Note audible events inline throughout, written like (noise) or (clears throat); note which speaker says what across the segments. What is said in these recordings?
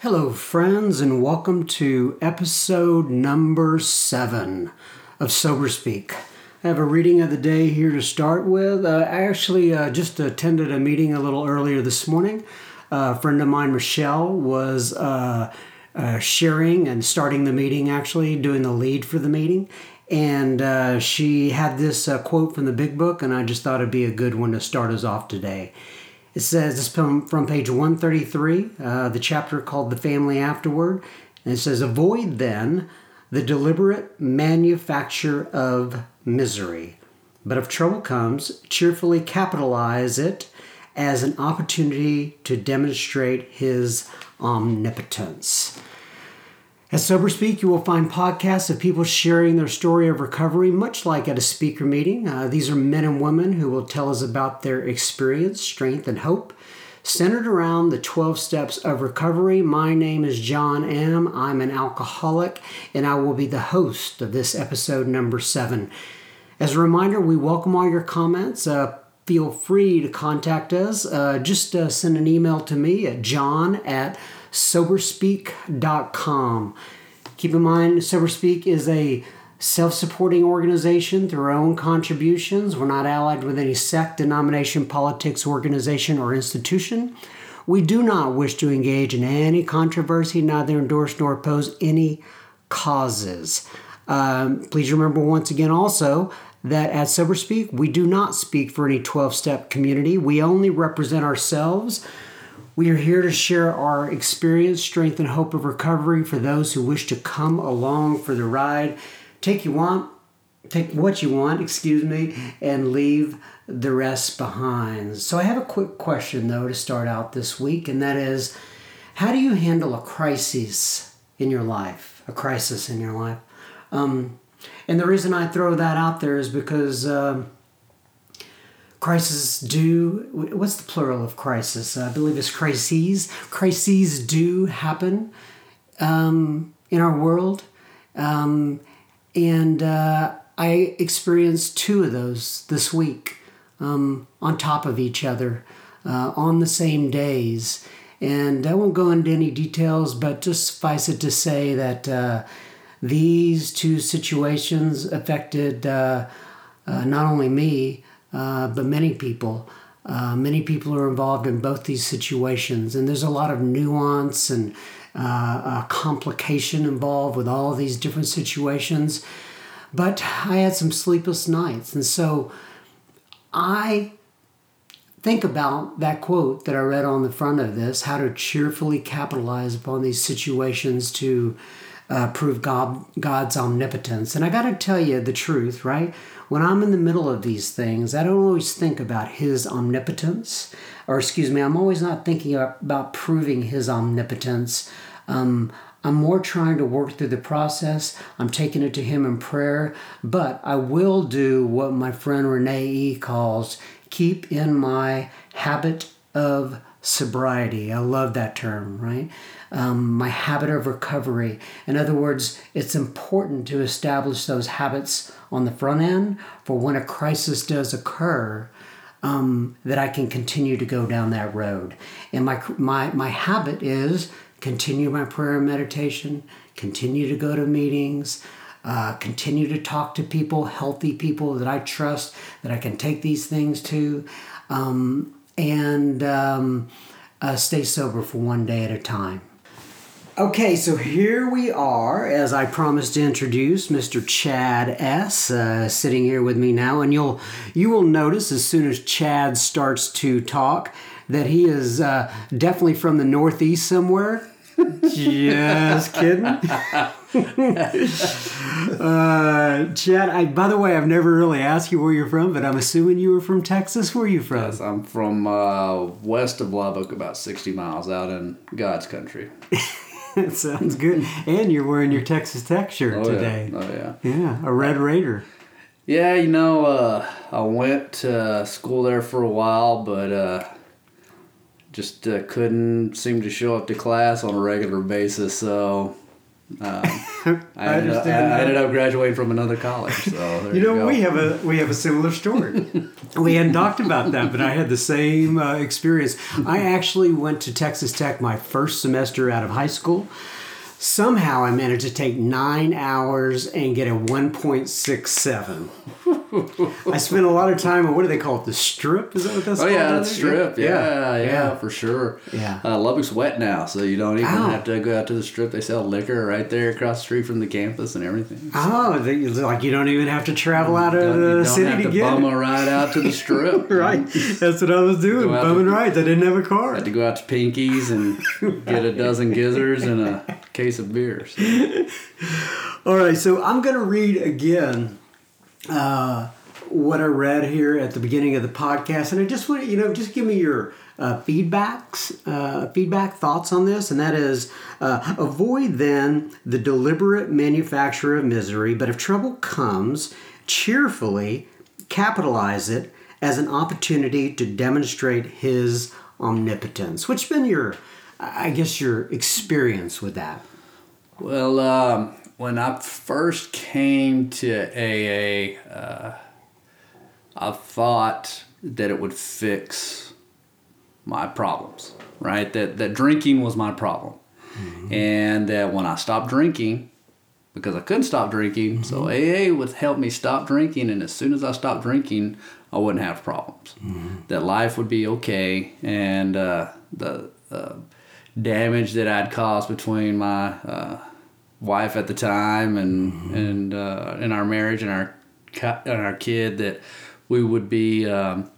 Speaker 1: Hello, friends, and welcome to episode number seven of Sober Speak. I have a reading of the day here to start with. Uh, I actually uh, just attended a meeting a little earlier this morning. Uh, a friend of mine, Michelle, was uh, uh, sharing and starting the meeting, actually, doing the lead for the meeting. And uh, she had this quote from the big book, and I just thought it'd be a good one to start us off today. It says, this from, page 133, uh, the chapter called The Family Afterward. And it says, Avoid then the deliberate manufacture of misery. But if trouble comes, cheerfully capitalize it as an opportunity to demonstrate his omnipotence. At Sober Speak, you will find podcasts of people sharing their story of recovery, much like at a speaker meeting. Uh, these are men and women who will tell us about their experience, strength, and hope, centered around the 12 steps of recovery. My name is John M. I'm an alcoholic, and I will be the host of this episode number seven. As a reminder, we welcome all your comments. Uh, feel free to contact us. Uh, just uh, send an email to me at john at soberspeak.com. Keep in mind, SoberSpeak is a self supporting organization through our own contributions. We're not allied with any sect, denomination, politics, organization, or institution. We do not wish to engage in any controversy, neither endorse nor oppose any causes. Um, please remember once again also that at SoberSpeak, we do not speak for any 12 step community. We only represent ourselves we are here to share our experience, strength, and hope of recovery for those who wish to come along for the ride. Take you want, take what you want, excuse me, and leave the rest behind. So I have a quick question though to start out this week, and that is, how do you handle a crisis in your life? A crisis in your life. Um, and the reason I throw that out there is because. Um, crises do what's the plural of crisis? I believe it's crises. Crises do happen um, in our world. Um, and uh, i experienced two of those this week um, on top of each other uh, on the same days. And i won't go into any details but just suffice it to say that uh, these two situations affected uh, uh, not only me uh, but many people. Uh, many people are involved in both these situations, and there's a lot of nuance and uh, complication involved with all these different situations. But I had some sleepless nights, and so I think about that quote that I read on the front of this how to cheerfully capitalize upon these situations to uh, prove God, God's omnipotence. And I got to tell you the truth, right? when I'm in the middle of these things, I don't always think about His omnipotence, or excuse me, I'm always not thinking about proving His omnipotence. Um, I'm more trying to work through the process. I'm taking it to Him in prayer, but I will do what my friend Renee E calls keep in my habit of sobriety. I love that term, right? Um, my habit of recovery. In other words, it's important to establish those habits on the front end for when a crisis does occur. Um, that I can continue to go down that road. And my, my, my habit is continue my prayer and meditation, continue to go to meetings, uh, continue to talk to people, healthy people that I trust, that I can take these things to, um, and um, uh, stay sober for one day at a time. Okay, so here we are, as I promised to introduce Mr. Chad S. Uh, sitting here with me now, and you'll you will notice as soon as Chad starts to talk that he is uh, definitely from the Northeast somewhere. (laughs) Just kidding. (laughs) uh, Chad, I, by the way, I've never really asked you where you're from, but I'm assuming you were from Texas. Where are you from?
Speaker 2: Yes, I'm from uh, west of Lubbock, about 60 miles out in God's country. (laughs)
Speaker 1: It sounds good. And you're wearing your Texas Tech shirt
Speaker 2: oh,
Speaker 1: today.
Speaker 2: Yeah. Oh yeah.
Speaker 1: Yeah, a Red Raider.
Speaker 2: Yeah, you know, uh, I went to school there for a while, but uh, just uh, couldn't seem to show up to class on a regular basis. So Um, I, (laughs)
Speaker 1: I
Speaker 2: ended up, I, ended up graduating from another college. So
Speaker 1: You
Speaker 2: you,
Speaker 1: know,
Speaker 2: go.
Speaker 1: we have a we have a similar story. we hadn't talked about that, but I had the same uh, experience. I actually went to Texas Tech my first semester out of high school. Somehow, I managed to take nine hours and get a one point six seven. (laughs) I spent a lot of time on what do they call it? The strip? Is that what that's
Speaker 2: Oh
Speaker 1: called?
Speaker 2: yeah,
Speaker 1: down
Speaker 2: that's
Speaker 1: there?
Speaker 2: strip. Yeah, yeah, for sure.
Speaker 1: Yeah.
Speaker 2: Uh, Lubbock's wet now, so you don't even
Speaker 1: Oh.
Speaker 2: have to go out to the strip. They sell liquor right there across the street from the campus and everything.
Speaker 1: Oh, they, it's like you don't even have to travel out of the
Speaker 2: don't
Speaker 1: city
Speaker 2: have
Speaker 1: to
Speaker 2: to
Speaker 1: get
Speaker 2: bum
Speaker 1: it.
Speaker 2: a ride out to the strip. (laughs)
Speaker 1: Right, that's what I was doing, bumming
Speaker 2: to-
Speaker 1: rides. I didn't have a car.
Speaker 2: I Had to go out to Pinkie's and get a dozen gizzards and a case of beers. (laughs)
Speaker 1: All right, so I'm going to read again uh, what I read here at the beginning of the podcast, and I just want to, you know, just give me your uh, feedbacks, uh, feedback thoughts on this, and that is uh, avoid then the deliberate manufacture of misery, but if trouble comes, cheerfully capitalize it as an opportunity to demonstrate His omnipotence. What's been your, I guess, your experience with that?
Speaker 2: Well, um, when I first came to AA, uh, I thought that it would fix my problems, right? That that drinking was my problem, and that when I stopped drinking, because I couldn't stop drinking, so AA would help me stop drinking, and as soon as I stopped drinking, I wouldn't have problems. That life would be okay, and uh, the uh, damage that I'd caused between my uh, wife at the time and and uh, in our marriage and our and our kid that we would be um,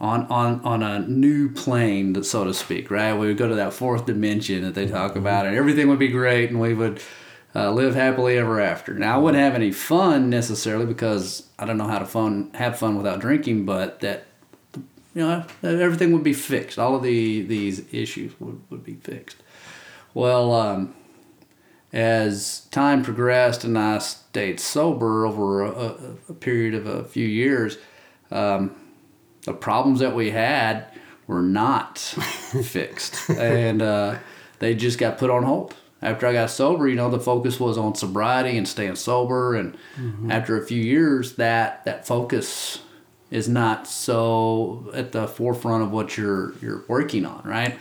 Speaker 2: on on on a new plane, so to speak. Right, we would go to that fourth dimension that they talk about, and everything would be great, and we would. Uh, live happily ever after. Now I wouldn't have any fun necessarily because I don't know how to fun have fun without drinking, but that you know everything would be fixed. All of the these issues would, would be fixed. Well, um, as time progressed and I stayed sober over a, a, period of a few years, um, the problems that we had were not (laughs) fixed, and uh, they just got put on hold. After I got sober, you know, the focus was on sobriety and staying sober, and after a few years, that that focus is not so at the forefront of what you're you're working on, right?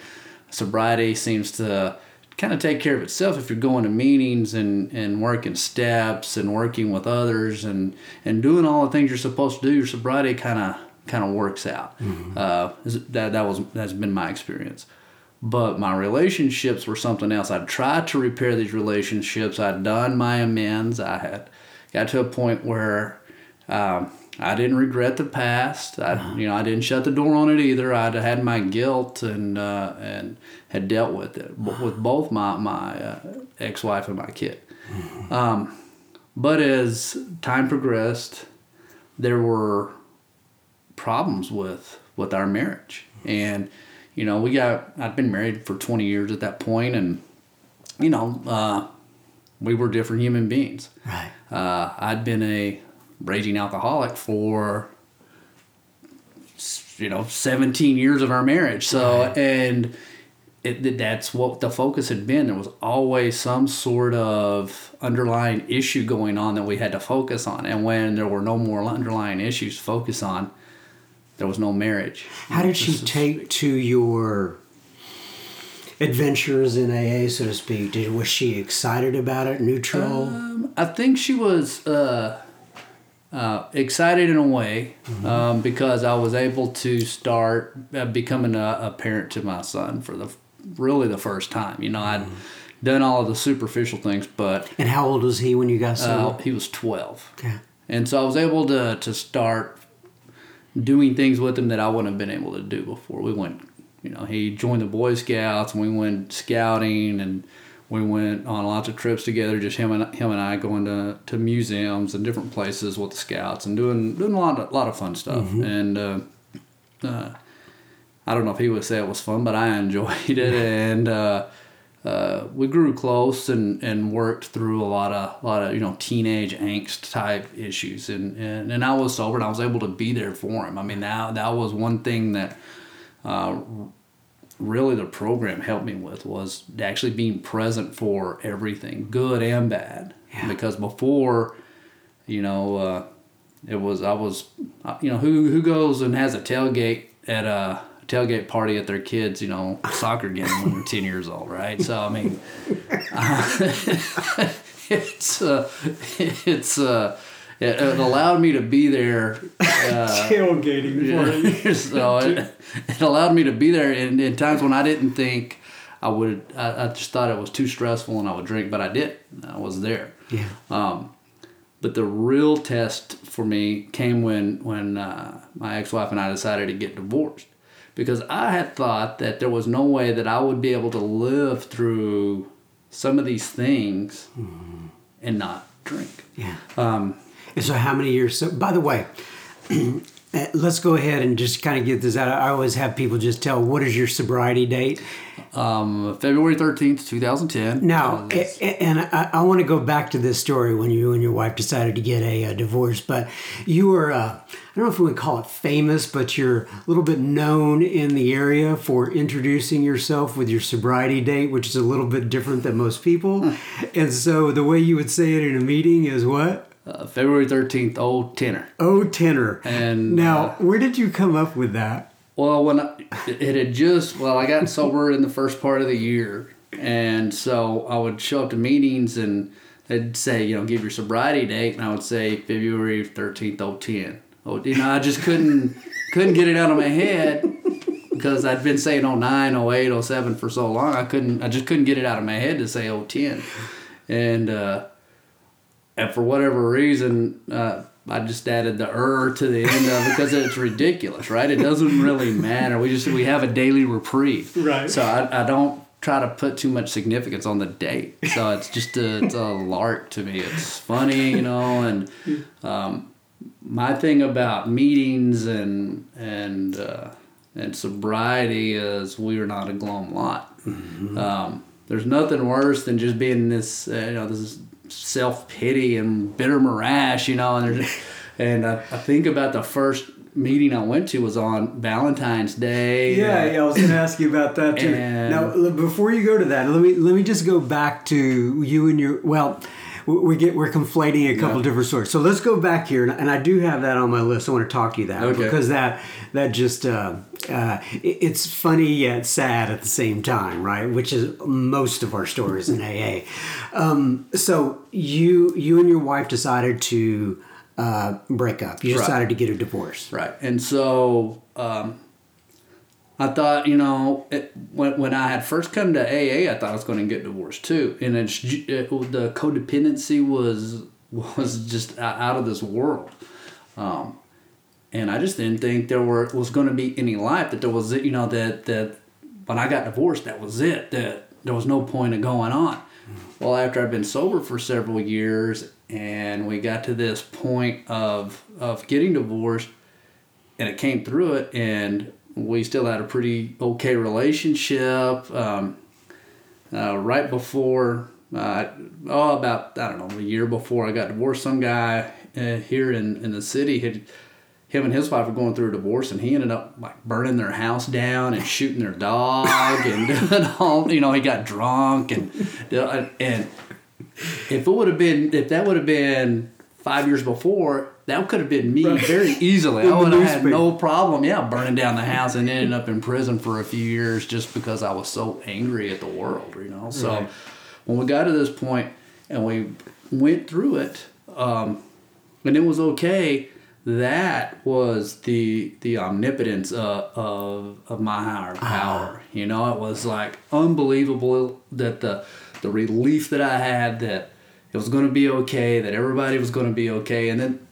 Speaker 2: Sobriety seems to kind of take care of itself if you're going to meetings and, and working steps and working with others and, and doing all the things you're supposed to do. Your sobriety kind of kind of works out. Uh, that that was that's been my experience. But my relationships were something else. I'd tried to repair these relationships. I'd done my amends. I had got to a point where um, I didn't regret the past. I, you know, I didn't shut the door on it either. I'd had my guilt and uh, and had dealt with it with both my my uh, ex wife and my kid. Um, but as time progressed, there were problems with with our marriage, and you know, we got. I'd been married for twenty years at that point, and you know, uh, we were different human beings.
Speaker 1: Right.
Speaker 2: Uh, I'd been a raging alcoholic for you know 17 years of our marriage. So and it, that's what the focus had been. There was always some sort of underlying issue going on that we had to focus on. And when there were no more underlying issues to focus on, there was no marriage.
Speaker 1: How did she take to your adventures in AA, so to speak? Did, was she excited about it? Neutral?
Speaker 2: I think she was uh, uh, excited in a way um, because I was able to start uh, becoming a, a parent to my son for the really the first time. You know, I'd done all of the superficial things, but
Speaker 1: and how old was he when you got
Speaker 2: uh, he was twelve,
Speaker 1: okay.
Speaker 2: and so I was able to to start doing things with him that I wouldn't have been able to do before. We went, you know, he joined the Boy Scouts, and we went scouting, and we went on lots of trips together. Just him and him and I going to, to museums and different places with the Scouts and doing doing a lot of, lot of fun stuff. And uh, uh, I don't know if he would say it was fun, but I (laughs) enjoyed it, and uh, uh, we grew close and, and worked through a lot of lot of you know teenage angst type issues, and, and, and I was sober and I was able to be there for him. I mean that that was one thing that uh, really the program helped me with was actually being present for everything, good and bad.
Speaker 1: Yeah.
Speaker 2: Because before, you know, uh, it was I was, uh, you know, who who goes and has a tailgate at a tailgate party at their kids, you know, soccer game when they're ten years old, right? So I mean, (laughs) it's uh, (laughs) it's uh, it, it allowed me to be there. Uh, (laughs)
Speaker 1: Tailgating (laughs)
Speaker 2: so it, it allowed me to be there in, in times when I didn't think I would. I, I just thought it was too stressful and I would drink, but I did. I was there.
Speaker 1: Yeah.
Speaker 2: Um, but the real test for me came when when uh, my ex wife and I decided to get divorced, because I had thought that there was no way that I would be able to live through some of these things and not drink.
Speaker 1: Yeah.
Speaker 2: Um,
Speaker 1: And so, how many years? So, by the way, (clears throat) uh, let's go ahead and just kind of get this out. I always have people just tell, "What is your sobriety date?"
Speaker 2: um, February thirteenth, two thousand ten.
Speaker 1: Now, a- a- and I, I want to go back to this story when you and your wife decided to get a, uh divorce. But you were, uh, I don't know if we would call it famous, but you're a little bit known in the area for introducing yourself with your sobriety date, which is a little bit different than most people. and so the way you would say it in a meeting is what?
Speaker 2: Uh, February thirteenth, old tenor.
Speaker 1: Oh, tenor.
Speaker 2: And,
Speaker 1: now,
Speaker 2: uh,
Speaker 1: where did you come up with that?
Speaker 2: Well, when I, it had just well, I got sober in the first part of the year, and so I would show up to meetings and they'd say, you know, give your sobriety date, and I would say February thirteenth, oh ten. Oh, you know, I just couldn't (laughs) couldn't get it out of my head because I'd been saying 09, 08, 07 for so long. I couldn't, I just couldn't get it out of my head to say 010. and uh, and for whatever reason, uh, I just added the er to the end of it because it's ridiculous, right? It doesn't really matter. We just we have a daily reprieve,
Speaker 1: Right.
Speaker 2: So I, I don't try to put too much significance on the date. So it's just a, it's a lark to me. It's funny, you know, and um, my thing about meetings and and uh, and sobriety is we are not a glum lot. Um, there's nothing worse than just being this, uh, you know, this self pity and bitter morass, you know. And (laughs) and I, I think about the first meeting I went to was on Valentine's Day.
Speaker 1: Yeah,
Speaker 2: uh,
Speaker 1: yeah, I was going to ask you about that too. (laughs) Now, before you go to that, let me let me just go back to you and your well. We get we're conflating a couple
Speaker 2: Yeah.
Speaker 1: different stories. So let's go back here, and, and I do have that on my list. I want to talk to you that
Speaker 2: Okay.
Speaker 1: because that that just uh, uh, it- it's funny yet sad at the same time, right? Which is most of our stories in (laughs) AA. Um, so you you and your wife decided to uh, break up. You
Speaker 2: Right.
Speaker 1: decided to get a divorce.
Speaker 2: Right. And so um, I thought, you know, it, when, when I had first come to AA, I thought I was going to get divorced too. And it's, it, the codependency was was just out of this world. Um, and I just didn't think there were was going to be any life. That there was, you know, that that when I got divorced, that was it. That there was no point of going on. Well, after I've been sober for several years, and we got to this point of of getting divorced, and it came through it, and we still had a pretty okay relationship. Um, uh, right before, uh, oh, about I don't know, a year before I got divorced, some guy uh, here in in the city had. Him and his wife were going through a divorce, and he ended up like burning their house down and shooting their dog and (laughs) doing all. You know, he got drunk and and if it would have been if that would have been five years before, that could have been me very (laughs) easily. I would have had no problem, yeah, burning down the house and ending up in prison for a few years just because I was so angry at the world, you know. So
Speaker 1: Right.
Speaker 2: when we got to this point and we went through it, um, and it was okay. That was the the omnipotence uh, of of my higher power. You know, it was like unbelievable that the the relief that I had that it was going to be okay, that everybody was going to be okay, and then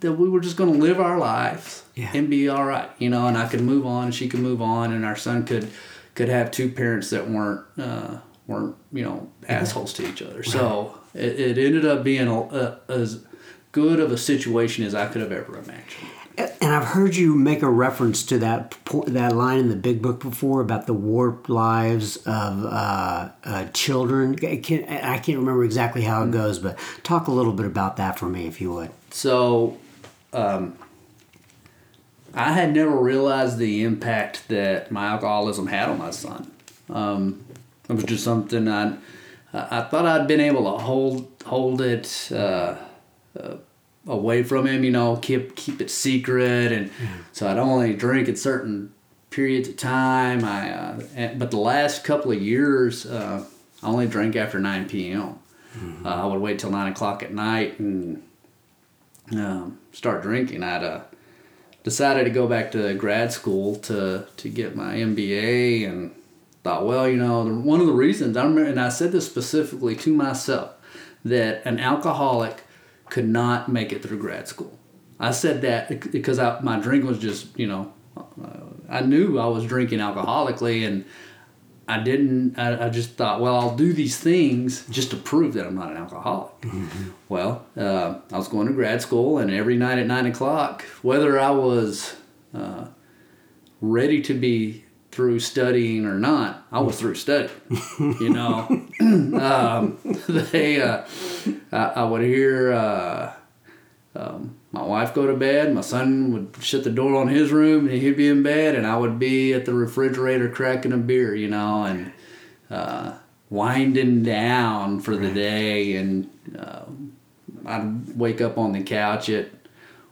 Speaker 2: that we were just going to live our lives
Speaker 1: Yeah.
Speaker 2: and be all right. You know, and I could move on, and she could move on, and our son could could have two parents that weren't uh, weren't you know assholes to each other. So it, it ended up being a, a, as good of a situation as I could have ever imagined.
Speaker 1: And I've heard you make a reference to that that line in the Big Book before about the warped lives of uh, uh, children. I can't, I can't remember exactly how it goes, but talk a little bit about that for me, if you would.
Speaker 2: So, um, I had never realized the impact that my alcoholism had on my son. Um, it was just something I, I thought I'd been able to hold hold it uh, uh, away from him. You know, keep keep it secret, and so I'd only drink at certain periods of time. I uh, and, but the last couple of years, uh, I only drank after nine p.m. Mm-hmm. Uh, I would wait till nine o'clock at night and um, start drinking. I'd uh, decided to go back to grad school to to get my MBA and thought, well, you know, one of the reasons I remember, and I said this specifically to myself, that an alcoholic could not make it through grad school. I said that because I, my drink was just, you know, I knew I was drinking alcoholically and I didn't, I, I just thought, well, I'll do these things just to prove that I'm not an alcoholic. Mm-hmm. Well, uh, I was going to grad school and every night at nine o'clock, whether I was uh, ready to be through studying or not, I was through studying. you know, (laughs) (clears throat) um, they, uh, I, I, would hear uh, um, my wife go to bed, my son would shut the door on his room, and he'd be in bed, and I would be at the refrigerator cracking a beer, you know, and uh, winding down for the day, and uh, I'd wake up on the couch at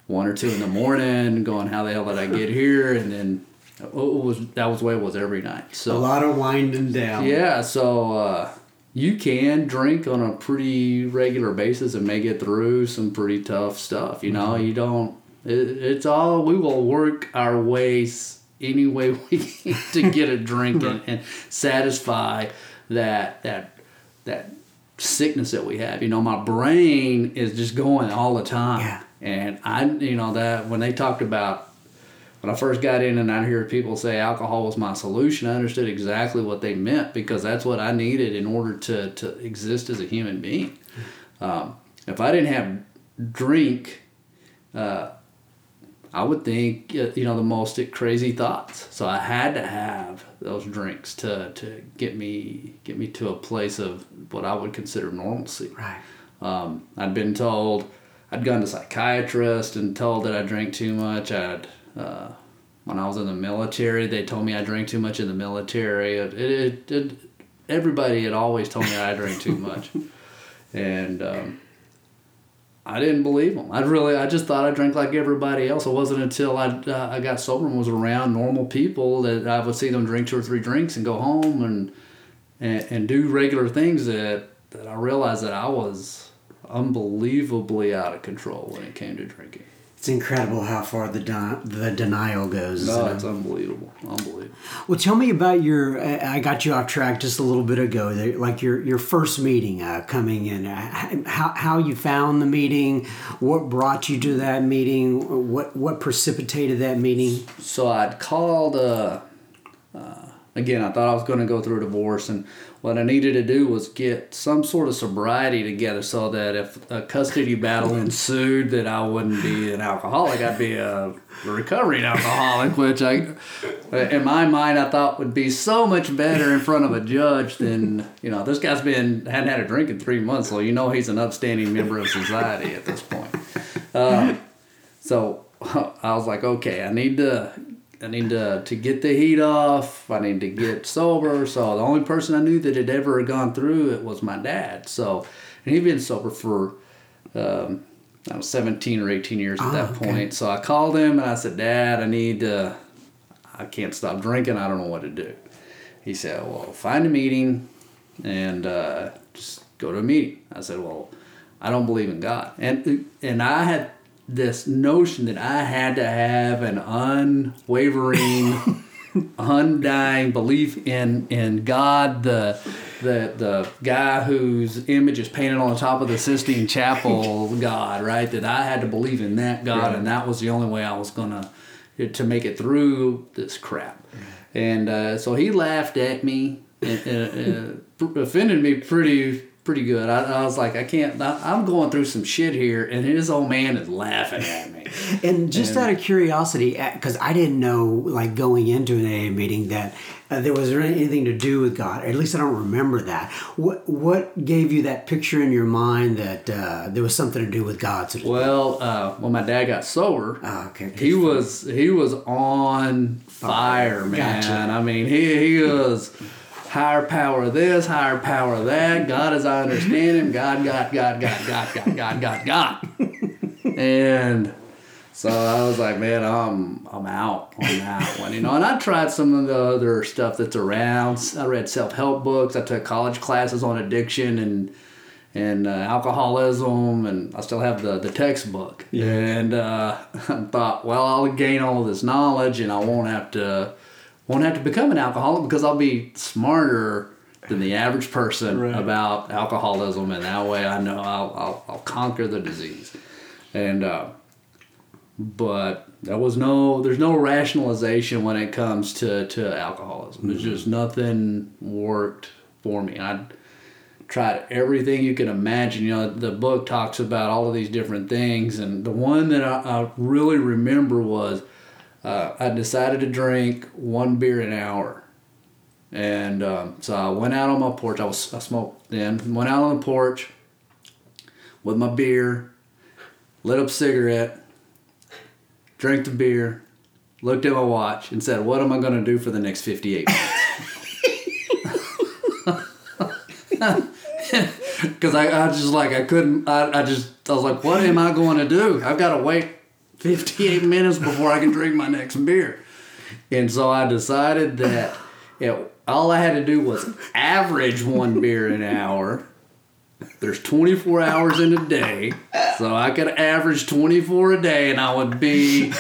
Speaker 2: one or two in the morning, going, "How the hell did I get here?" and then it was that was the way it was every night. So
Speaker 1: a lot of winding down.
Speaker 2: Yeah, so uh, you can drink on a pretty regular basis and make it through some pretty tough stuff. You know, mm-hmm. you don't. It, it's all we will work our ways any way (laughs) we can to get a drink (laughs) and, and satisfy that that that sickness that we have. You know, my brain is just going all the time. Yeah. And I, you know, that when they talked about when I first got in and I'd hear people say alcohol was my solution, I understood exactly what they meant because that's what I needed in order to, to exist as a human being. Um, if I didn't have drink, uh, I would think uh, you know the most crazy thoughts. So I had to have those drinks to, to get me get me to a place of what I would consider normalcy.
Speaker 1: Right.
Speaker 2: Um, I'd been told I'd gone to psychiatrist and told that I drank too much. I'd uh, when I was in the military, they told me I drank too much in the military. It, it, it everybody had always told me I drank too much, (laughs) and um, I didn't believe them. I really, I just thought I drank like everybody else. It wasn't until I uh, I got sober and was around normal people that I would see them drink two or three drinks and go home and and, and do regular things that that I realized that I was unbelievably out of control when it came to drinking.
Speaker 1: It's incredible how far the the denial goes.
Speaker 2: No, it's unbelievable, unbelievable.
Speaker 1: Well, tell me about your. I got you off track just a little bit ago. Like your your first meeting uh, coming in. How how you found the meeting? What brought you to that meeting? What what precipitated that meeting?
Speaker 2: So I'd called. Uh, uh, again, I thought I was going to go through a divorce, and what I needed to do was get some sort of sobriety together so that if a custody battle ensued, that I wouldn't be an alcoholic. I'd be a recovering alcoholic, which I, in my mind, I thought would be so much better in front of a judge than you know. This guy's been hadn't had a drink in three months, so you know he's an upstanding member of society at this point. Uh, so (laughs) I was like, okay, I need to I need to to get the heat off. I need to get sober. So the only person I knew that had ever gone through it was my dad. So and he'd been sober for um, I was 17 or 18 years at oh, that point. So I called him and I said, Dad, I need to. I can't stop drinking. I don't know what to do. He said, Well, find a meeting and uh, just go to a meeting. I said, Well, I don't believe in God. And and I had this notion that I had to have an unwavering, (laughs) undying belief in in God, the the the guy whose image is painted on the top of the Sistine Chapel (laughs) God, right? That I had to believe in that God, right. and that was the only way I was gonna to make it through this crap. And uh, so he laughed at me and, uh, (laughs) offended me pretty pretty good. I, I was like, I can't. I, am going through some shit here, and his old man is laughing at me. (laughs)
Speaker 1: and just and, out of curiosity, because I didn't know, like going into an AA meeting, that uh, there was anything to do with God. At least I don't remember that. What what gave you that picture in your mind that uh, there was something to do with God? So?
Speaker 2: Well, uh, when my dad got sober,
Speaker 1: Ah, okay.
Speaker 2: he was he was on fire, man.
Speaker 1: Gotcha.
Speaker 2: I mean, he he was higher power this, higher power that. God, as I understand him, God, God, God, God, God, God, God, God, God, and. So I was like, man, I'm I'm out on that one, you know. And I tried some of the other stuff that's around. I read self help books. I took college classes on addiction and and uh, alcoholism, and I still have the, the textbook. And uh, (laughs) I thought, well, I'll gain all this knowledge, and I won't have to won't have to become an alcoholic because I'll be smarter than the average person
Speaker 1: Right.
Speaker 2: about alcoholism, and that way I know I'll I'll, I'll conquer the disease. And uh, but there was no there's no rationalization when it comes to to alcoholism. There's just nothing worked for me. I tried everything you can imagine. You know, the book talks about all of these different things, and the one that I, I really remember was uh, I decided to drink one beer an hour, and um, so I went out on my porch. I was I smoked then. Went out on the porch with my beer, lit up cigarette, drank the beer, looked at my watch, and said, "What am I going to do for the next fifty-eight minutes?" (laughs) (laughs) Because I, I just like I couldn't I, I just I was like what am I going to do I've got to wait 58 minutes before I can drink my next beer and so I decided that it, all I had to do was average one beer an hour there's 24 hours in a day so I could average 24 a day and I would be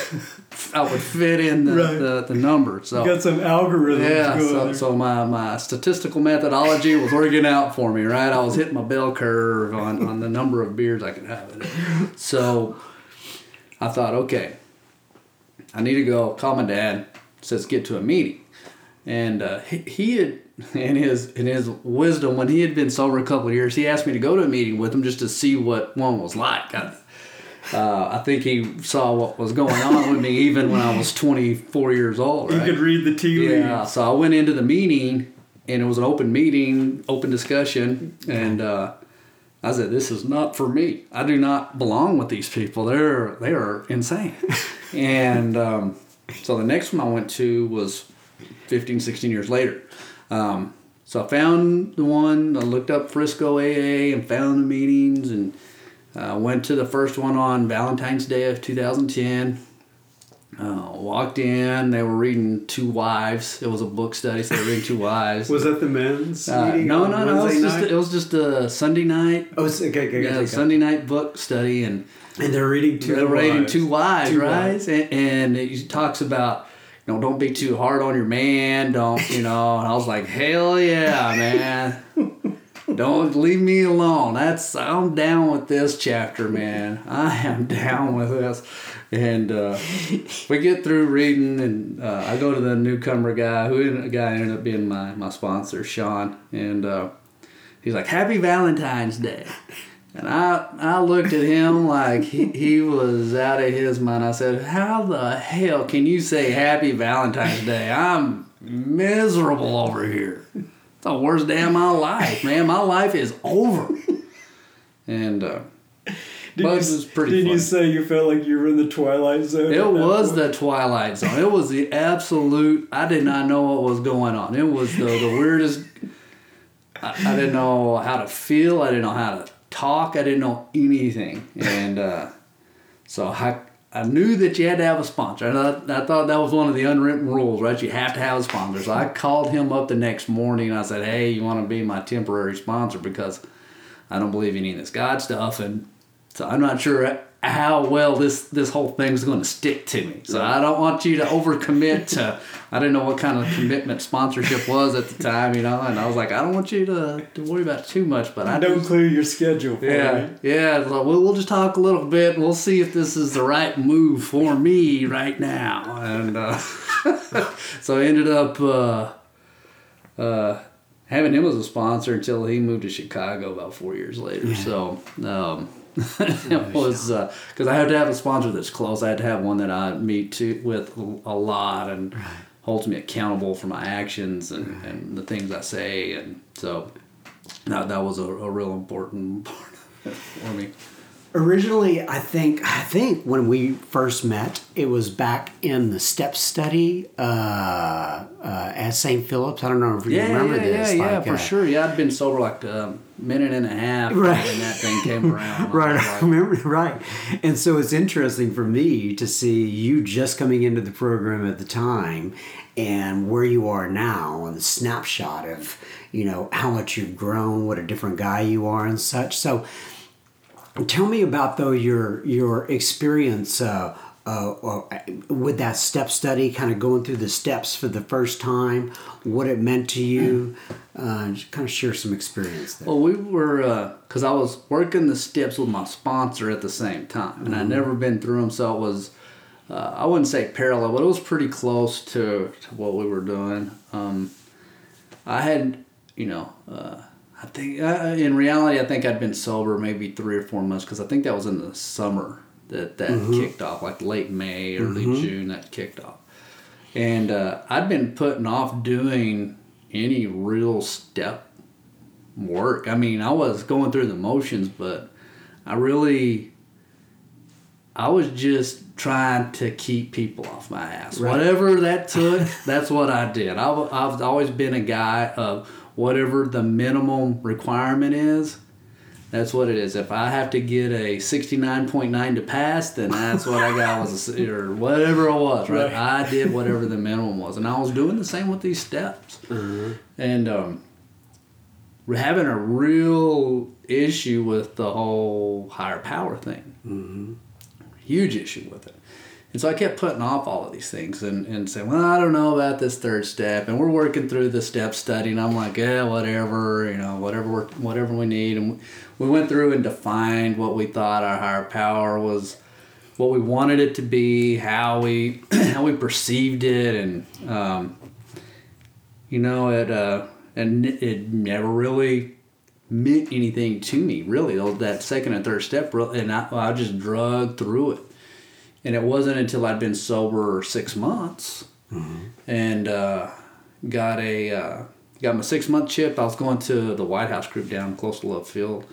Speaker 2: I would fit in the,
Speaker 1: Right.
Speaker 2: the, the number so
Speaker 1: got some algorithms
Speaker 2: yeah, so, so my, my statistical methodology was working out for me, right? I was hitting my bell curve on, on the number of beers I could have. So I thought, okay, I need to go call my dad, says get to a meeting. And uh, he, he had, (laughs) in his, in his wisdom, when he had been sober a couple of years, he asked me to go to a meeting with him just to see what one was like. I, uh, I think he saw what was going on with me even when I was 24 years old, right?
Speaker 1: You could read the tea leaves.
Speaker 2: Yeah, so I went into the meeting, and it was an open meeting, open discussion, and uh, I said, "This is not for me. I do not belong with these people. They're they are insane." (laughs) and um, so the next one I went to was 15, 16 years later. Um, so I found the one. I looked up Frisco AA and found the meetings, and uh, went to the first one on Valentine's Day of 2010. Uh, walked in, they were reading To Wives. It was a book study, so they were reading To Wives.
Speaker 1: Was that the men's
Speaker 2: Uh,
Speaker 1: meeting?
Speaker 2: no, no, no. It was, just a, it was just a Sunday night.
Speaker 1: oh, it's, okay, okay,
Speaker 2: Yeah,
Speaker 1: okay, okay.
Speaker 2: Sunday night book study, and
Speaker 1: And they're reading two.
Speaker 2: they're reading
Speaker 1: wives.
Speaker 2: To Wives,
Speaker 1: Two
Speaker 2: right?
Speaker 1: wives.
Speaker 2: And, and he talks about, you know, don't be too hard on your man. Don't, you know. (laughs) And I was like, hell yeah, man. (laughs) Don't leave me alone. That's I'm down with this chapter, man. I am down with this. And uh, we get through reading, and uh, I go to the newcomer guy, who ended, a guy ended up being my my sponsor, Sean, and uh, he's like, "Happy Valentine's Day." And I, I looked at him like he, he was out of his mind. I said, How the hell can you say Happy Valentine's Day? I'm miserable over here. It's the worst day of my life, man. My life is over. And uh,
Speaker 3: Did you,
Speaker 2: was pretty
Speaker 3: did you say you felt like you were in the twilight zone?
Speaker 2: It was
Speaker 3: point?
Speaker 2: the Twilight Zone. It was the absolute. I did not know what was going on. It was the, the weirdest. I, I didn't know how to feel. I didn't know how to talk. I didn't know anything. And uh, so I, I knew that you had to have a sponsor. And I, I thought that was one of the unwritten rules, right? You have to have a sponsor. So I called him up the next morning and I said, hey, you want to be my temporary sponsor because I don't believe any of this God stuff. And so I'm not sure how well this this whole thing's going to stick to me. So I don't want you to overcommit to. I didn't know what kind of commitment sponsorship was at the time, you know. And I was like, I don't want you to, to worry about it too much, but I
Speaker 3: Don't
Speaker 2: just-
Speaker 3: clear your schedule for
Speaker 2: yeah,
Speaker 3: me.
Speaker 2: yeah. So we'll, we'll just talk a little bit. and We'll see if this is the right move for me right now. And uh, (laughs) so I ended up uh, uh, having him as a sponsor until he moved to Chicago about four years later. So um, (laughs) it was because I had to have a sponsor that's close. I had to have one that I meet to, with a lot and holds me accountable for my actions and, and the things I say, and so that that was a, a real important (laughs) part for me.
Speaker 1: Originally, I think I think when we first met, it was back in the step study uh, uh, at St. Philip's. I don't know if you remember
Speaker 2: yeah,
Speaker 1: this.
Speaker 2: Yeah, yeah,
Speaker 1: like,
Speaker 2: for
Speaker 1: uh,
Speaker 2: sure. Yeah, I'd been sober like a minute and a half
Speaker 1: Right.
Speaker 2: when that thing came around. (laughs)
Speaker 1: Right,
Speaker 2: I
Speaker 1: I
Speaker 2: was like,
Speaker 1: remember, right. And so it's interesting for me to see you just coming into the program at the time and where you are now and the snapshot of, you know, how much you've grown, what a different guy you are and such. So tell me about though your your experience uh, uh, uh, with that step study, kind of going through the steps for the first time, what it meant to you. Uh, kind of share some experience there.
Speaker 2: Well, we were because I was working the steps with my sponsor at the same time, and I'd never been through them, so it was uh, I wouldn't say parallel, but it was pretty close to, to what we were doing. Um, I had, you know, uh, I think uh, in reality, I think I'd been sober maybe three or four months because I think that was in the summer that that kicked off, like late May, early June that kicked off, and uh, I'd been putting off doing any real step work. I mean, I was going through the motions, but I really, I was just trying to keep people off my ass.
Speaker 1: Right.
Speaker 2: Whatever that (laughs) took, that's what I did. I've, I've always been a guy of whatever the minimum requirement is. That's what it is. If I have to get a sixty nine point nine to pass, then that's what I got was a, or whatever it was. Right?
Speaker 3: Right.
Speaker 2: I did whatever the minimum was, and I was doing the same with these steps. And um, we're having a real issue with the whole higher power thing. Mm-hmm. Huge issue with it. And so I kept putting off all of these things and, and saying, well, I don't know about this third step. And we're working through the step study. And I'm like, yeah, whatever, you know, whatever, we're, whatever we need. And we went through and defined what we thought our higher power was, what we wanted it to be, how we, (clears throat) how we perceived it. And, um, you know, it, uh, and it never really meant anything to me, really. That second and third step, and I, I just drug through it. And it wasn't until I'd been sober six months and uh, got a uh, got my six month chip. I was going to the White House group down close to Love Field.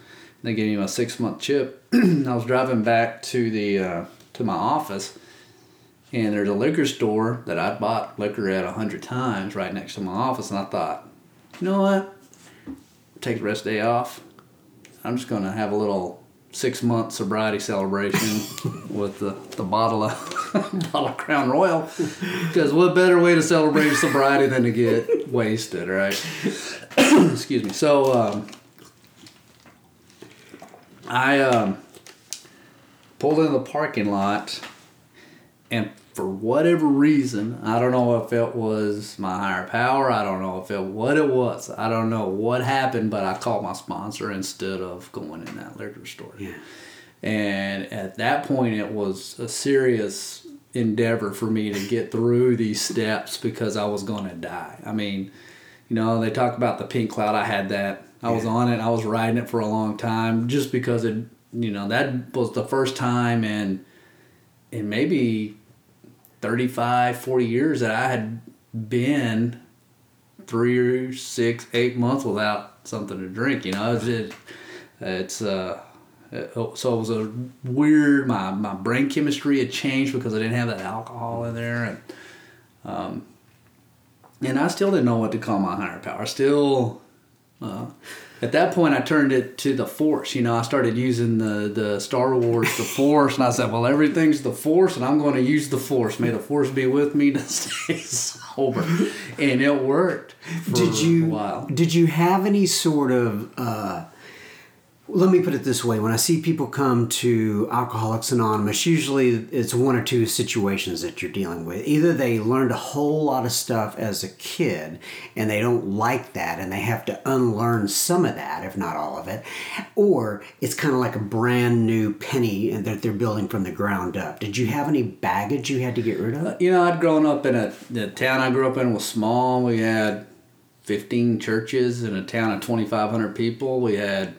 Speaker 2: They gave me my six month chip. (clears throat) I was driving back to the uh, to my office, and there's a liquor store that I'd bought liquor at a hundred times right next to my office, and I thought, you know what? Take the rest of the day off. I'm just gonna have a little six month sobriety celebration (laughs) with the, the bottle of (laughs) bottle of Crown Royal. Because what better way to celebrate sobriety than to get wasted, right? (coughs) Excuse me. So um, I um, pulled into the parking lot, and for whatever reason, I don't know if it was my higher power. I don't know if it what it was. I don't know what happened, but I called my sponsor instead of going in that liquor store.
Speaker 1: Yeah.
Speaker 2: And at that point, it was a serious endeavor for me to get through these steps because I was going to die. I mean, you know, they talk about the pink cloud. I had that. I was on it. I was riding it for a long time just because it, you know, that was the first time and in maybe 35, 40 years that I had been three or six, eight months without something to drink. You know, it's, it, it's uh, it- so it was a weird. My my brain chemistry had changed because I didn't have that alcohol in there, and um, and I still didn't know what to call my higher power. Still. Uh, at that point, I turned it to the Force. You know, I started using the, the Star Wars, the Force, and I said, "Well, everything's the Force, and I'm going to use the Force. May the Force be with me to (laughs) stay sober." And it worked. For
Speaker 1: did you
Speaker 2: A while.
Speaker 1: did you have any sort of uh, let me put it this way when i see people come to alcoholics anonymous usually it's one or two situations that you're dealing with either they learned a whole lot of stuff as a kid and they don't like that and they have to unlearn some of that if not all of it or it's kind of like a brand new penny that they're building from the ground up did you have any baggage you had to get rid of uh,
Speaker 2: You know, I'd grown up in a the town I grew up in was small. We had fifteen churches in a town of twenty five hundred people. We had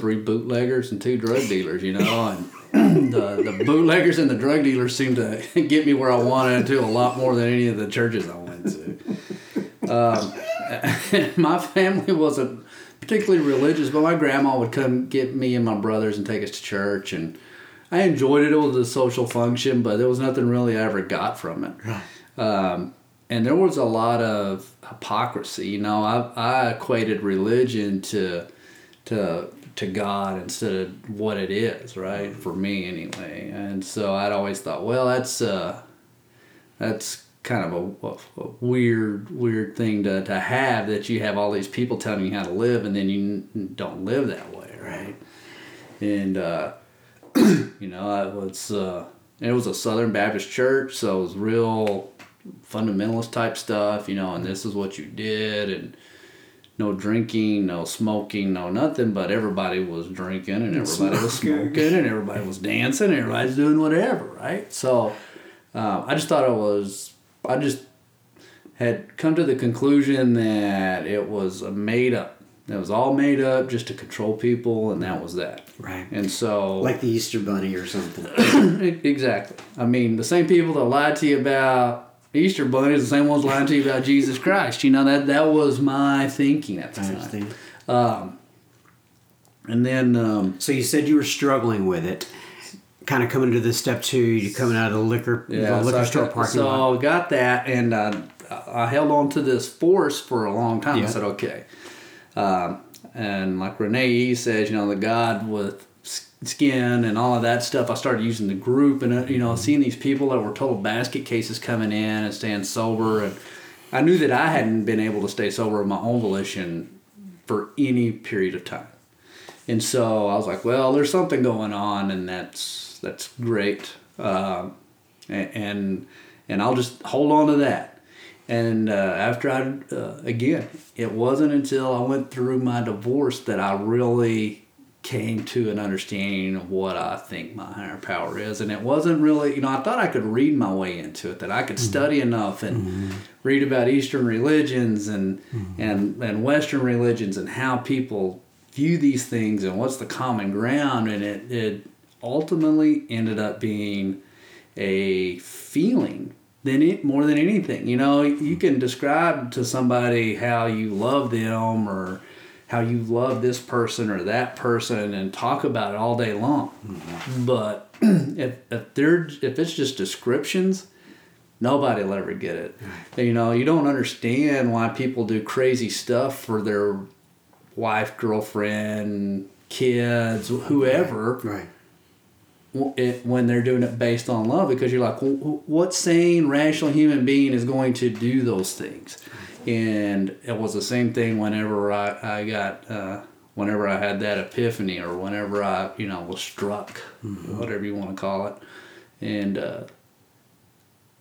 Speaker 2: three bootleggers and two drug dealers, you know, and (clears throat) the the bootleggers and the drug dealers seemed to (laughs) get me where I wanted to a lot more than any of the churches I went to. Um, (laughs) my family wasn't particularly religious, but my grandma would come get me and my brothers and take us to church, and I enjoyed it. It was a social function, but there was nothing really I ever got from it. Um, and there was a lot of hypocrisy. You know, I I equated religion to to to God instead of what it is, right? For me anyway. And so I'd always thought, well, that's uh that's kind of a, a, a weird weird thing to, to have that you have all these people telling you how to live and then you don't live that way, right? And uh (clears throat) you know, I was uh it was a Southern Baptist church, so it was real fundamentalist type stuff, you know, and this is what you did and no drinking, no smoking, no nothing, but everybody was drinking and everybody was
Speaker 3: Smoking.
Speaker 2: smoking and everybody was dancing, and everybody's doing whatever, right? So uh, I just thought it was, I just had come to the conclusion that it was a made up. It was all made up just to control people, and that was that.
Speaker 1: Right.
Speaker 2: And so,
Speaker 1: Like the Easter Bunny or something. (coughs)
Speaker 2: exactly. I mean, the same people that lied to you about Easter bunnies, the same ones lying to you about Jesus Christ. You know that that was my thinking at the
Speaker 1: I
Speaker 2: time.
Speaker 1: understand.
Speaker 2: And then, um,
Speaker 1: So you said you were struggling with it, kind of coming to the step two. You're coming out of the liquor,
Speaker 2: yeah,
Speaker 1: the liquor
Speaker 2: so,
Speaker 1: store
Speaker 2: got-
Speaker 1: parking
Speaker 2: so
Speaker 1: lot.
Speaker 2: I got that, and uh, I held on to this force for a long time.
Speaker 1: Yeah.
Speaker 2: I said, okay. Um, and like Renee E says, you know, the God with skin and all of that stuff. I started using the group, and uh, you know, seeing these people that were total basket cases coming in and staying sober, and I knew that I hadn't been able to stay sober of my own volition for any period of time. And so I was like, well, there's something going on, and that's that's great, and, and and I'll just hold on to that. And uh, after I, uh, again, it wasn't until I went through my divorce that I really came to an understanding of what I think my higher power is. And it wasn't really, you know, I thought I could read my way into it, that I could mm-hmm. study enough and mm-hmm. read about Eastern religions and, mm-hmm. and, and Western religions and how people view these things and what's the common ground. And it, it ultimately ended up being a feeling than it more than anything. You know, you can describe to somebody how you love them or how you love this person or that person and talk about it all day long. Mm-hmm. But (clears throat) if if they're if it's just descriptions, nobody will ever get it. You know, you don't understand why people do crazy stuff for their wife, girlfriend, kids, whoever
Speaker 1: right.
Speaker 2: it, when they're doing it based on love because you're like, well, what sane, rational human being is going to do those things? And it was the same thing whenever I, I got, uh, whenever I had that epiphany or whenever I, you know, was struck, whatever you want to call it. And, uh,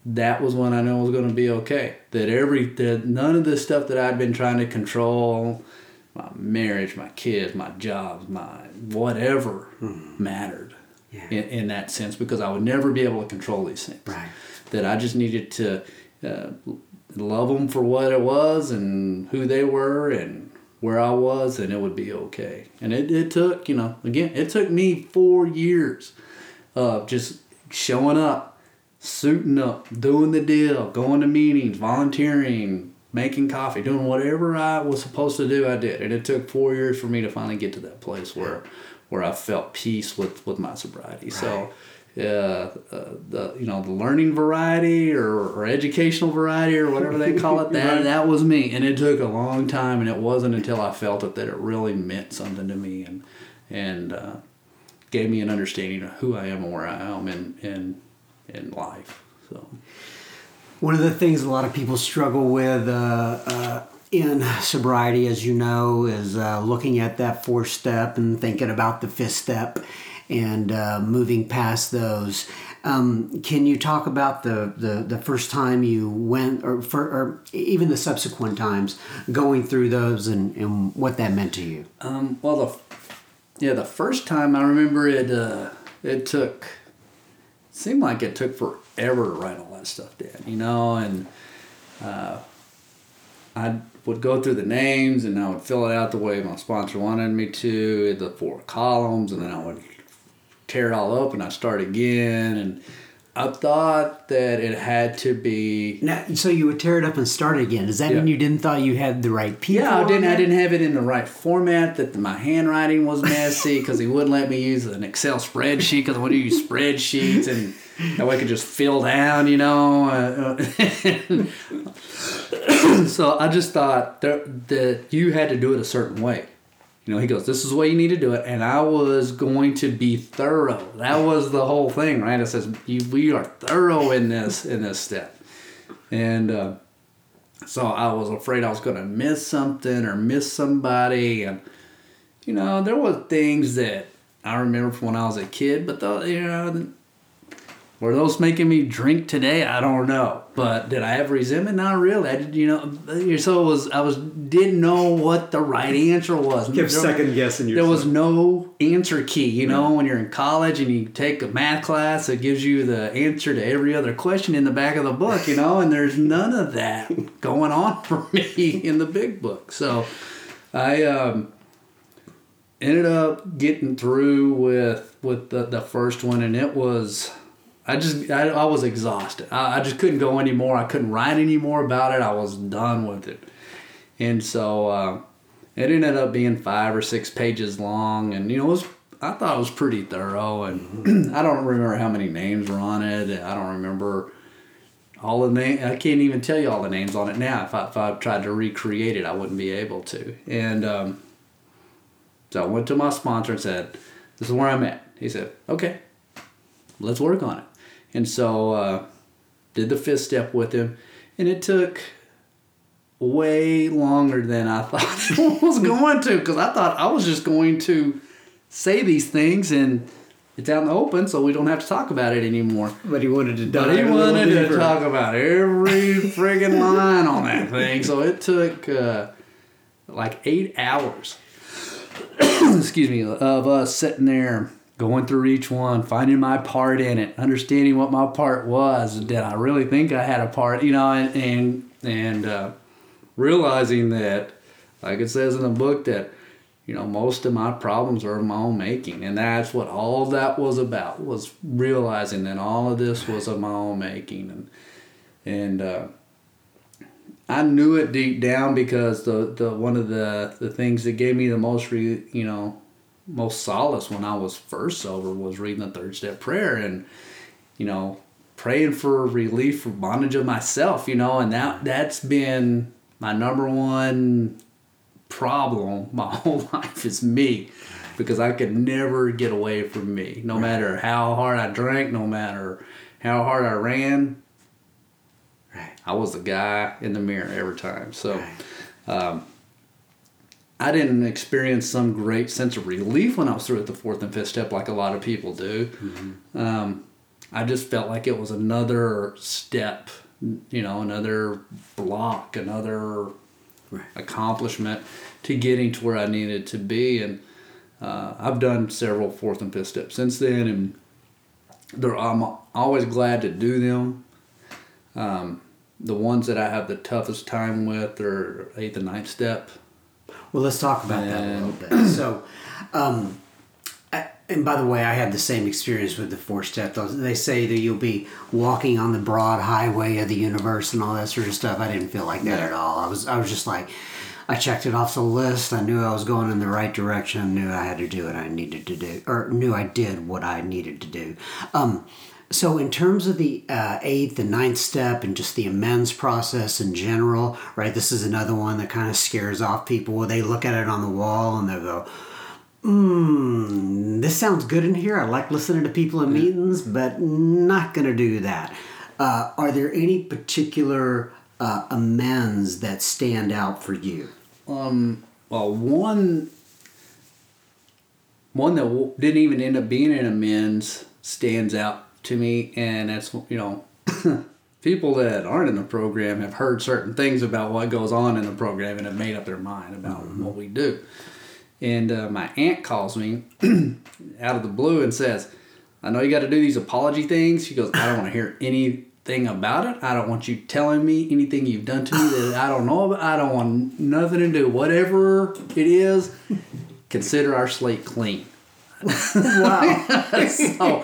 Speaker 2: that was when I knew it was going to be okay. That every that none of the stuff that I'd been trying to control, my marriage, my kids, my jobs, my whatever mattered
Speaker 1: Yeah.
Speaker 2: in, in that sense because I would never be able to control these things.
Speaker 1: Right.
Speaker 2: That I just needed to uh, love them for what it was and who they were and where I was, and it would be okay. And it, it took, you know, again, it took me four years of just showing up, suiting up, doing the deal, going to meetings, volunteering, making coffee, doing whatever I was supposed to do, I did. And it took four years for me to finally get to that place where where I felt peace with, with my sobriety. So uh, uh, the you know the learning variety or, or educational variety or whatever they call it (laughs) that that was me. And it took a long time and it wasn't until I felt it that it really meant something to me and and uh, gave me an understanding of who I am and where I am in in in life so.
Speaker 1: One of the things a lot of people struggle with uh, uh, in sobriety, as you know, is uh, looking at that fourth step and thinking about the fifth step and uh, moving past those. Um, can you talk about the, the, the first time you went, or, for, or even the subsequent times, going through those and, and what that meant to you?
Speaker 2: Um, well, the yeah, the first time I remember it, uh, it took seemed like it took forever to write all that stuff down, you know, and uh, I would go through the names and I would fill it out the way my sponsor wanted me to, the four columns, and then I would tear it all up and I start again. And I thought that it had to be.
Speaker 1: Now, so you would tear it up and start again. Does that mean you didn't thought you had the right people?
Speaker 2: Yeah, I didn't. I didn't have it in the right format. That my handwriting was messy because he wouldn't let me use an Excel spreadsheet because I wanted to use spreadsheets and that way I could just fill down, you know. Uh, (laughs) so I just thought that, that you had to do it a certain way. You know, he goes, "This is the way you need to do it," and I was going to be thorough. That was the whole thing, right? It says we are thorough in this in this step, and. Uh, so I was afraid I was going to miss something or miss somebody, and you know there was things that I remember from when I was a kid, but though you know were those making me drink today? I don't know, but did I have resentment? Not really. I did, you know. So it was I was didn't know what the right answer was.
Speaker 3: Kept
Speaker 2: There-
Speaker 3: second guessing
Speaker 2: there was no answer key. You know, when you're in college and you take a math class it gives you the answer to every other question in the back of the book, you know, and there's none of that (laughs) going on for me in the big book. So I um, ended up getting through with with the, the first one, and it was. I just I, I was exhausted. I, I just couldn't go anymore. I couldn't write anymore about it. I was done with it, and so uh, it ended up being five or six pages long, and you know, it was I thought it was pretty thorough, and (clears throat) I don't remember how many names were on it. I don't remember all the name. I can't even tell you all the names on it now. If I, if I tried to recreate it, I wouldn't be able to. And um, so I went to my sponsor and said, "This is where I'm at." He said, "Okay, let's work on it." And so uh, did the fifth step with him, and it took way longer than I (laughs) thought it was going to because I thought I was just going to say these things and it's out in the open so we don't have to talk about it anymore.
Speaker 3: but he wanted to
Speaker 2: But he wanted to talk about every friggin' line on that thing, so it took uh, like eight hours. (coughs) excuse me, of us sitting there going through each one, finding my part in it, understanding what my part was. Did I really think I had a part? You know, and and and uh, realizing that, like it says in the book, that you know most of my problems are of my own making, and that's what all that was about. Was realizing that all of this was of my own making, and and. Uh, I knew it deep down because the, the one of the, the things that gave me the most re, you know most solace when I was first sober was reading the third step prayer and you know praying for relief from bondage of myself you know and that that's been my number one problem (laughs) my whole life is me because I could never get away from me no matter how hard I drank no matter how hard I ran
Speaker 1: Right.
Speaker 2: I was the guy in the mirror every time. So
Speaker 1: Right.
Speaker 2: um, I didn't experience some great sense of relief when I was through at the fourth and fifth step like a lot of people do. Um, I just felt like it was another step, you know, another block, another
Speaker 1: Right.
Speaker 2: accomplishment to getting to where I needed to be. And uh, I've done several fourth and fifth steps since then, and they're, I'm always glad to do them. Um, the ones that I have the toughest time with are eighth and ninth step.
Speaker 1: Well, let's talk about that a little bit. So, um, I, and by the way, I had the same experience with the four step. They say that you'll be walking on the broad highway of the universe and all that sort of stuff. I didn't feel like that
Speaker 2: Yeah.
Speaker 1: at all. I was, I was just like, I checked it off the list. I knew I was going in the right direction. I knew I had to do what I needed to do, or knew I did what I needed to do. Um, so, in terms of the uh, eighth and ninth step and just the amends process in general, right? This is another one that kind of scares off people. They look at it on the wall and they'll go, hmm, this sounds good in here. I like listening to people in meetings, but not going to do that. Uh, are there any particular uh, amends that stand out for you?
Speaker 2: Um, well, one one that w- didn't even end up being an amends stands out to me, and that's you know, (coughs) people that aren't in the program have heard certain things about what goes on in the program and have made up their mind about what we do. And uh, my aunt calls me (coughs) out of the blue and says, "I know you got to do these apology things." She goes, "I don't want to hear anything anything about it. I don't want you telling me anything you've done to me that I don't know about. I don't want nothing to do. Whatever it is, consider our slate clean.
Speaker 1: Wow. (laughs)
Speaker 2: So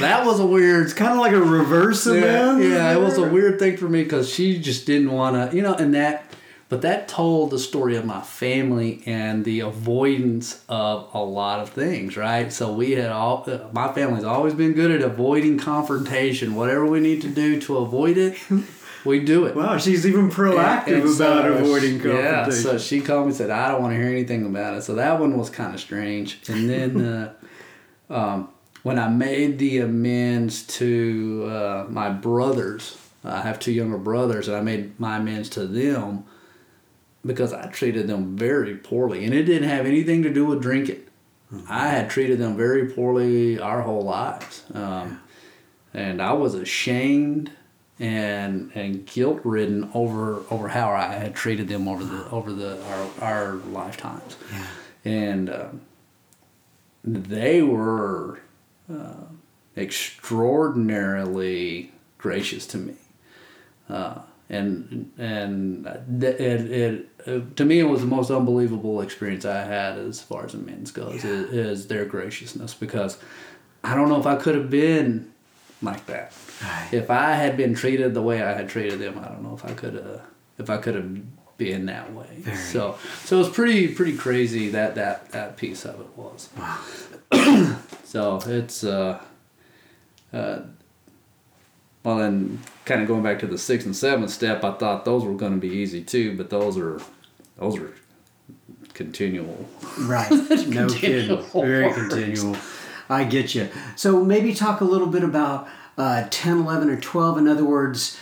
Speaker 2: that was a weird It's
Speaker 3: Kind of like a reverse
Speaker 2: yeah,
Speaker 3: amends.
Speaker 2: yeah, it was a weird thing for me because she just didn't want to, you know, and that, but that told the story of my family and the avoidance of a lot of things, right? So we had all, uh, my family's always been good at avoiding confrontation. Whatever we need to do to avoid it, (laughs) we do it.
Speaker 3: Wow, she's even proactive
Speaker 2: And so-
Speaker 3: about avoiding confrontation.
Speaker 2: Yeah, so she called me and said, I don't want to hear anything about it. So that one was kind of strange. And then (laughs) uh, um, when I made the amends to uh, my brothers, I have two younger brothers, and I made my amends to them because I treated them very poorly. And it didn't have anything to do with drinking. I had treated them very poorly our whole lives. Um, and I was ashamed and and guilt ridden over over how I had treated them over the over the our, our lifetimes.
Speaker 1: Yeah.
Speaker 2: And um, they were uh, extraordinarily gracious to me. Uh, and and it, it, it to me it was the most unbelievable experience I had as far as amends goes is, is their graciousness because I don't know if I could have been like that. If I had been treated the way I had treated them I don't know if I could have if I could have been that way
Speaker 1: Very.
Speaker 2: so so it was pretty pretty crazy that that that piece of it was
Speaker 1: Wow. (clears throat)
Speaker 2: so it's uh, uh, well, then kind of going back to the sixth and seventh step, I thought those were going to be easy too, but those are those are continual.
Speaker 1: Right. (laughs) No kidding. Very continual. I get you. So maybe talk a little bit about uh, 10, 11, or 12. In other words,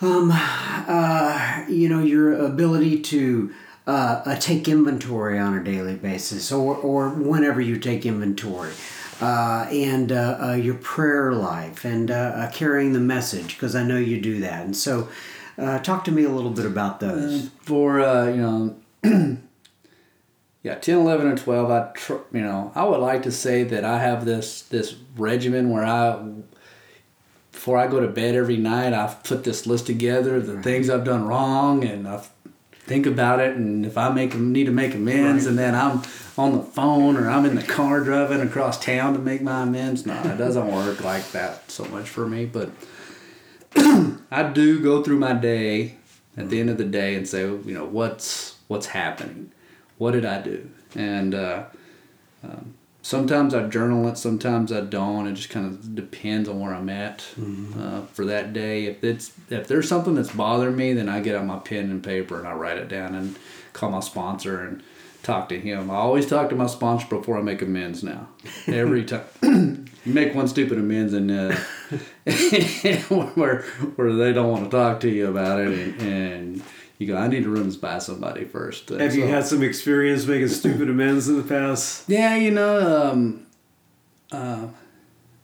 Speaker 1: um, uh, you know, your ability to uh, uh, take inventory on a daily basis or, or whenever you take inventory. Uh, and uh, uh, your prayer life and uh, uh, carrying the message because I know you do that. And so, talk to me a little bit about those.
Speaker 2: For uh, you know, (clears throat) yeah, 10, 11, and twelve. I tr- you know I would like to say that I have this this regimen where I before I go to bed every night I put this list together of the things I've done wrong and I think about it and if I make need to make amends and then I'm on the phone or I'm in the car driving across town to make my amends. No, it doesn't work like that so much for me, but (clears throat) I do go through my day at the end of the day and say, you know, what's what's happening, what did I do, and uh, um, sometimes I journal it, sometimes I don't. It just kind of depends on where I'm at uh, for that day. If it's if there's something that's bothering me, then I get out my pen and paper and I write it down and call my sponsor and talk to him. I always talk to my sponsor before I make amends now. Every time. (clears throat) you make one stupid amends and uh, (laughs) where where they don't want to talk to you about it and, and you go, I need to run this by somebody first. Uh,
Speaker 3: Have you had some experience making stupid amends in the past?
Speaker 2: yeah, you know, um, uh,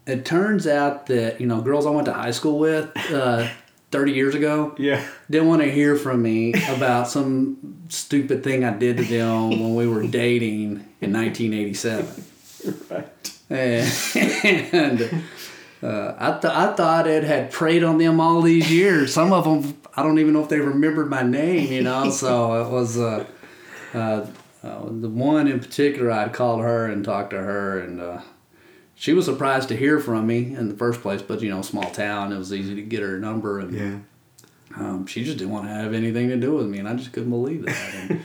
Speaker 2: it turns out that you know girls I went to high school with uh, thirty years ago
Speaker 3: Yeah.
Speaker 2: didn't want to hear from me about some stupid thing I did to them when we were dating in 1987.
Speaker 3: Right.
Speaker 2: And uh, I, th- I thought it had preyed on them all these years. Some of them, I don't even know if they remembered my name, you know. (laughs) So it was uh, uh, uh, the one in particular. I'd called her and talked to her, and uh, she was surprised to hear from me in the first place. But you know, small town, it was easy to get her number, and
Speaker 3: Yeah.
Speaker 2: um, she just didn't want to have anything to do with me, and I just couldn't believe that. And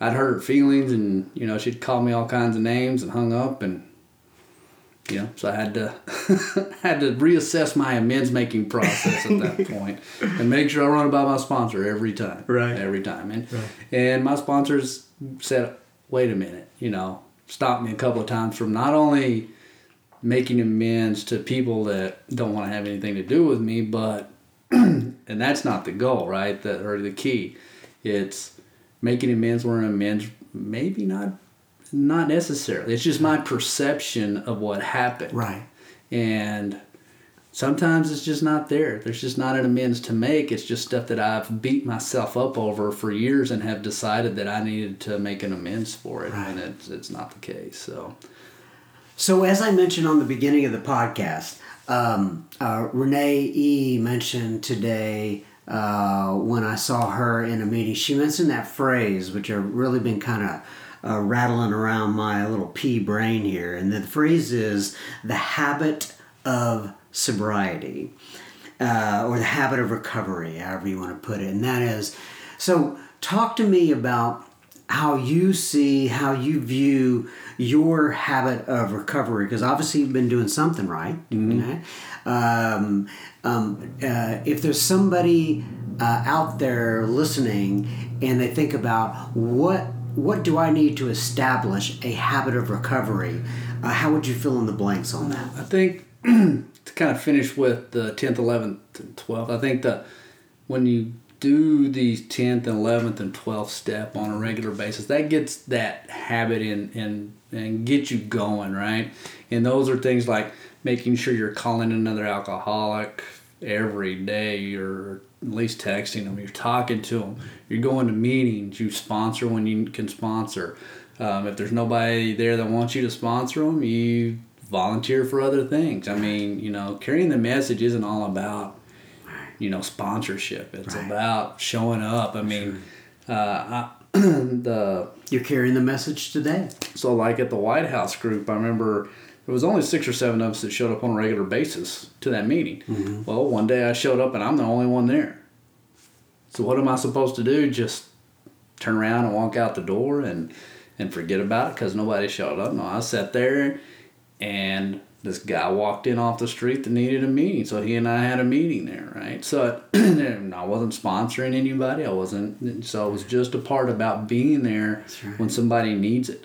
Speaker 2: I'd hurt her feelings, and you know, she'd call me all kinds of names and hung up, and you know, so I had to (laughs) had to reassess my amends making process at that (laughs) point, and make sure I run it by my sponsor every time,
Speaker 3: Right.
Speaker 2: Every time, and
Speaker 3: Right.
Speaker 2: and my sponsors said, "Wait a minute, you know, stopped me a couple of times from not only." making amends to people that don't want to have anything to do with me, but (clears throat) and that's not the goal, right? The, or the key. It's making amends where an amends maybe not not necessarily. It's just my perception of what happened.
Speaker 1: Right.
Speaker 2: And sometimes it's just not there. There's just not an amends to make. It's just stuff that I've beat myself up over for years and have decided that I needed to make an amends for it, and it's it's not the case. So
Speaker 1: So, as I mentioned on the beginning of the podcast, um, uh, Renee E mentioned today uh, when I saw her in a meeting. She mentioned that phrase, which I've really been kind of uh, rattling around my little pea brain here. And the phrase is the habit of sobriety uh, or the habit of recovery, however you want to put it. And that is so, talk to me about how you see, how you view your habit of recovery, because obviously you've been doing something right. Okay? Um, um, uh, if there's somebody uh, out there listening and they think about what what do I need to establish a habit of recovery, uh, how would you fill in the blanks on that?
Speaker 2: I think (clears throat) to kind of finish with the 10th, 11th, and 12th, I think that when you do these 10th and 11th and 12th step on a regular basis, that gets that habit in and and get you going, right? And those are things like making sure you're calling another alcoholic every day or at least texting them, you're talking to them, you're going to meetings, you sponsor when you can sponsor. Um, if there's nobody there that wants you to sponsor them, you volunteer for other things. I mean, you know, carrying the message isn't all about, you know, sponsorship. It's
Speaker 1: Right.
Speaker 2: about showing up. I mean, uh, I, (clears throat) the
Speaker 1: You're carrying the message today.
Speaker 2: so like at the White House group, I remember there was only six or seven of us that showed up on a regular basis to that meeting. Mm-hmm. Well, one day I showed up and I'm the only one there. So what am I supposed to do? Just turn around and walk out the door and and forget about it because nobody showed up? No, I sat there and this guy walked in off the street that needed a meeting. So he and I had a meeting there, right? So (clears throat) I wasn't sponsoring anybody. I wasn't. So it was just a part about being there
Speaker 1: right.
Speaker 2: when somebody needs it.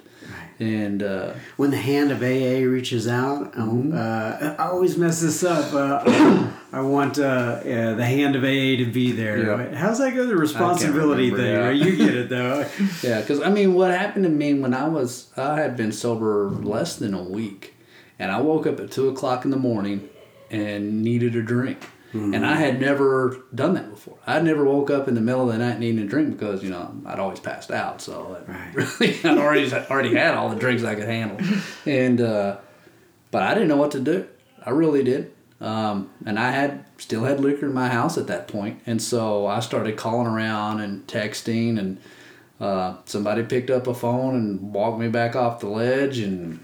Speaker 2: And uh,
Speaker 1: when the hand of AA reaches out, um,
Speaker 2: Mm-hmm.
Speaker 1: uh, I always mess this up. Uh, I want uh, uh, the hand of AA to be there.
Speaker 2: Yeah.
Speaker 1: How's that go? The responsibility thing,
Speaker 2: yeah.
Speaker 1: right? You get it though. (laughs)
Speaker 2: yeah, because I mean, what happened to me when I was I had been sober less than a week, and I woke up at two o'clock in the morning and needed a drink. And I had never done that before. I'd never woke up in the middle of the night needing a drink because you know I'd always passed out. So it
Speaker 1: Right. (laughs)
Speaker 2: really, I'd already already had all the drinks I could handle, and uh, but I didn't know what to do. I really did. Um, and I had still had liquor in my house at that point, and so I started calling around and texting, and uh, somebody picked up a phone and walked me back off the ledge, and.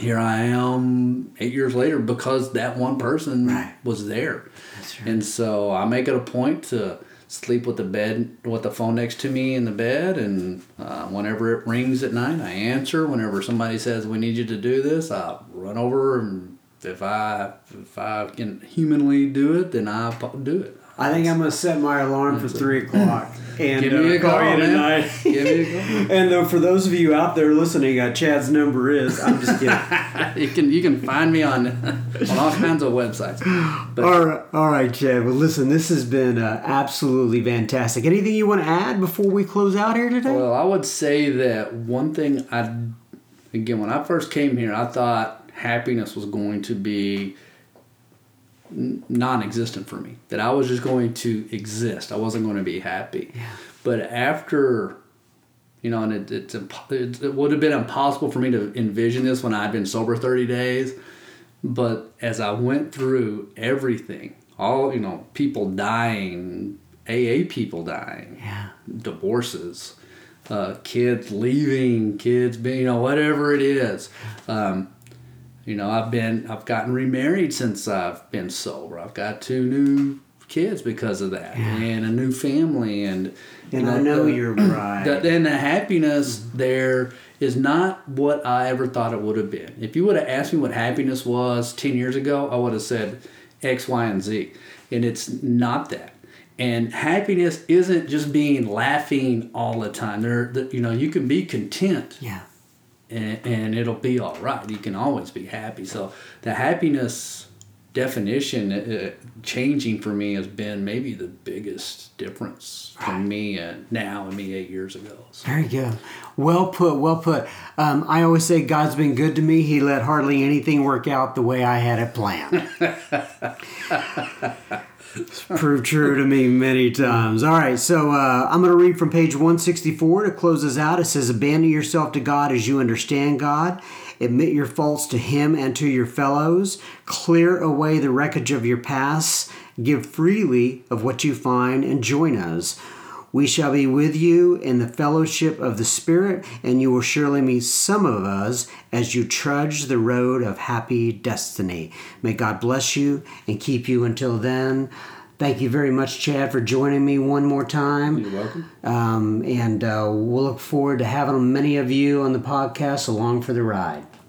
Speaker 2: Here I am eight years later because that one person
Speaker 1: Right.
Speaker 2: was there.
Speaker 1: Right.
Speaker 2: And so I make it a point to sleep with the bed with the phone next to me in the bed, and uh, whenever it rings at night, I answer. Whenever somebody says we need you to do this, I run over and if I if I can humanly do it, then I do it.
Speaker 1: I think I'm gonna set my alarm for three o'clock (laughs) and
Speaker 2: Give me
Speaker 1: uh,
Speaker 2: a call,
Speaker 1: call
Speaker 2: man.
Speaker 1: tonight.
Speaker 2: Give me a call. (laughs)
Speaker 1: and uh, for those of you out there listening, uh, Chad's number is. I'm just kidding. (laughs)
Speaker 2: you can you can find me on on all kinds of websites. But
Speaker 1: all right, all right, Chad. Well, listen, this has been uh, absolutely fantastic. Anything you want to add before we close out here today?
Speaker 2: Well, I would say that one thing I, again, when I first came here, I thought happiness was going to be non-existent for me. That I was just going to exist. I wasn't going to be happy.
Speaker 1: Yeah.
Speaker 2: But after, you know, and it, it's it, it would have been impossible for me to envision this when I'd been sober thirty days. But as I went through everything, all you know, people dying, AA people dying,
Speaker 1: yeah.
Speaker 2: divorces, uh, kids leaving, kids being, you know, whatever it is. Um, you know, I've been, I've gotten remarried since I've been sober. I've got two new kids because of that, and a new family, and you
Speaker 1: And I know
Speaker 2: the,
Speaker 1: you're (clears throat) right.
Speaker 2: the, and the happiness mm-hmm. there is not what I ever thought it would have been. If you would have asked me what happiness was 10 years ago, I would have said X, Y, and Z. And it's not that. And happiness isn't just being laughing all the time. There, the, you know, you can be content
Speaker 1: yeah.
Speaker 2: And, and it'll be all right. You can always be happy. So the happiness definition uh, changing for me has been maybe the biggest difference for me uh, now and me eight years ago. So.
Speaker 1: Very good. Well put. Well put. Um, I always say God's been good to me. He let hardly anything work out the way I had it planned. (laughs) (laughs) Proved true to me many times. All right, so uh, I'm going to read from page 164 to close us out. It says, Abandon yourself to God as you understand God. Admit your faults to Him and to your fellows. Clear away the wreckage of your past. Give freely of what you find and join us. We shall be with you in the fellowship of the Spirit, and you will surely meet some of us as you trudge the road of happy destiny. May God bless you and keep you until then. Thank you very much, Chad, for joining me one more time.
Speaker 3: You're welcome.
Speaker 1: Um, and uh, we'll look forward to having many of you on the podcast along for the ride.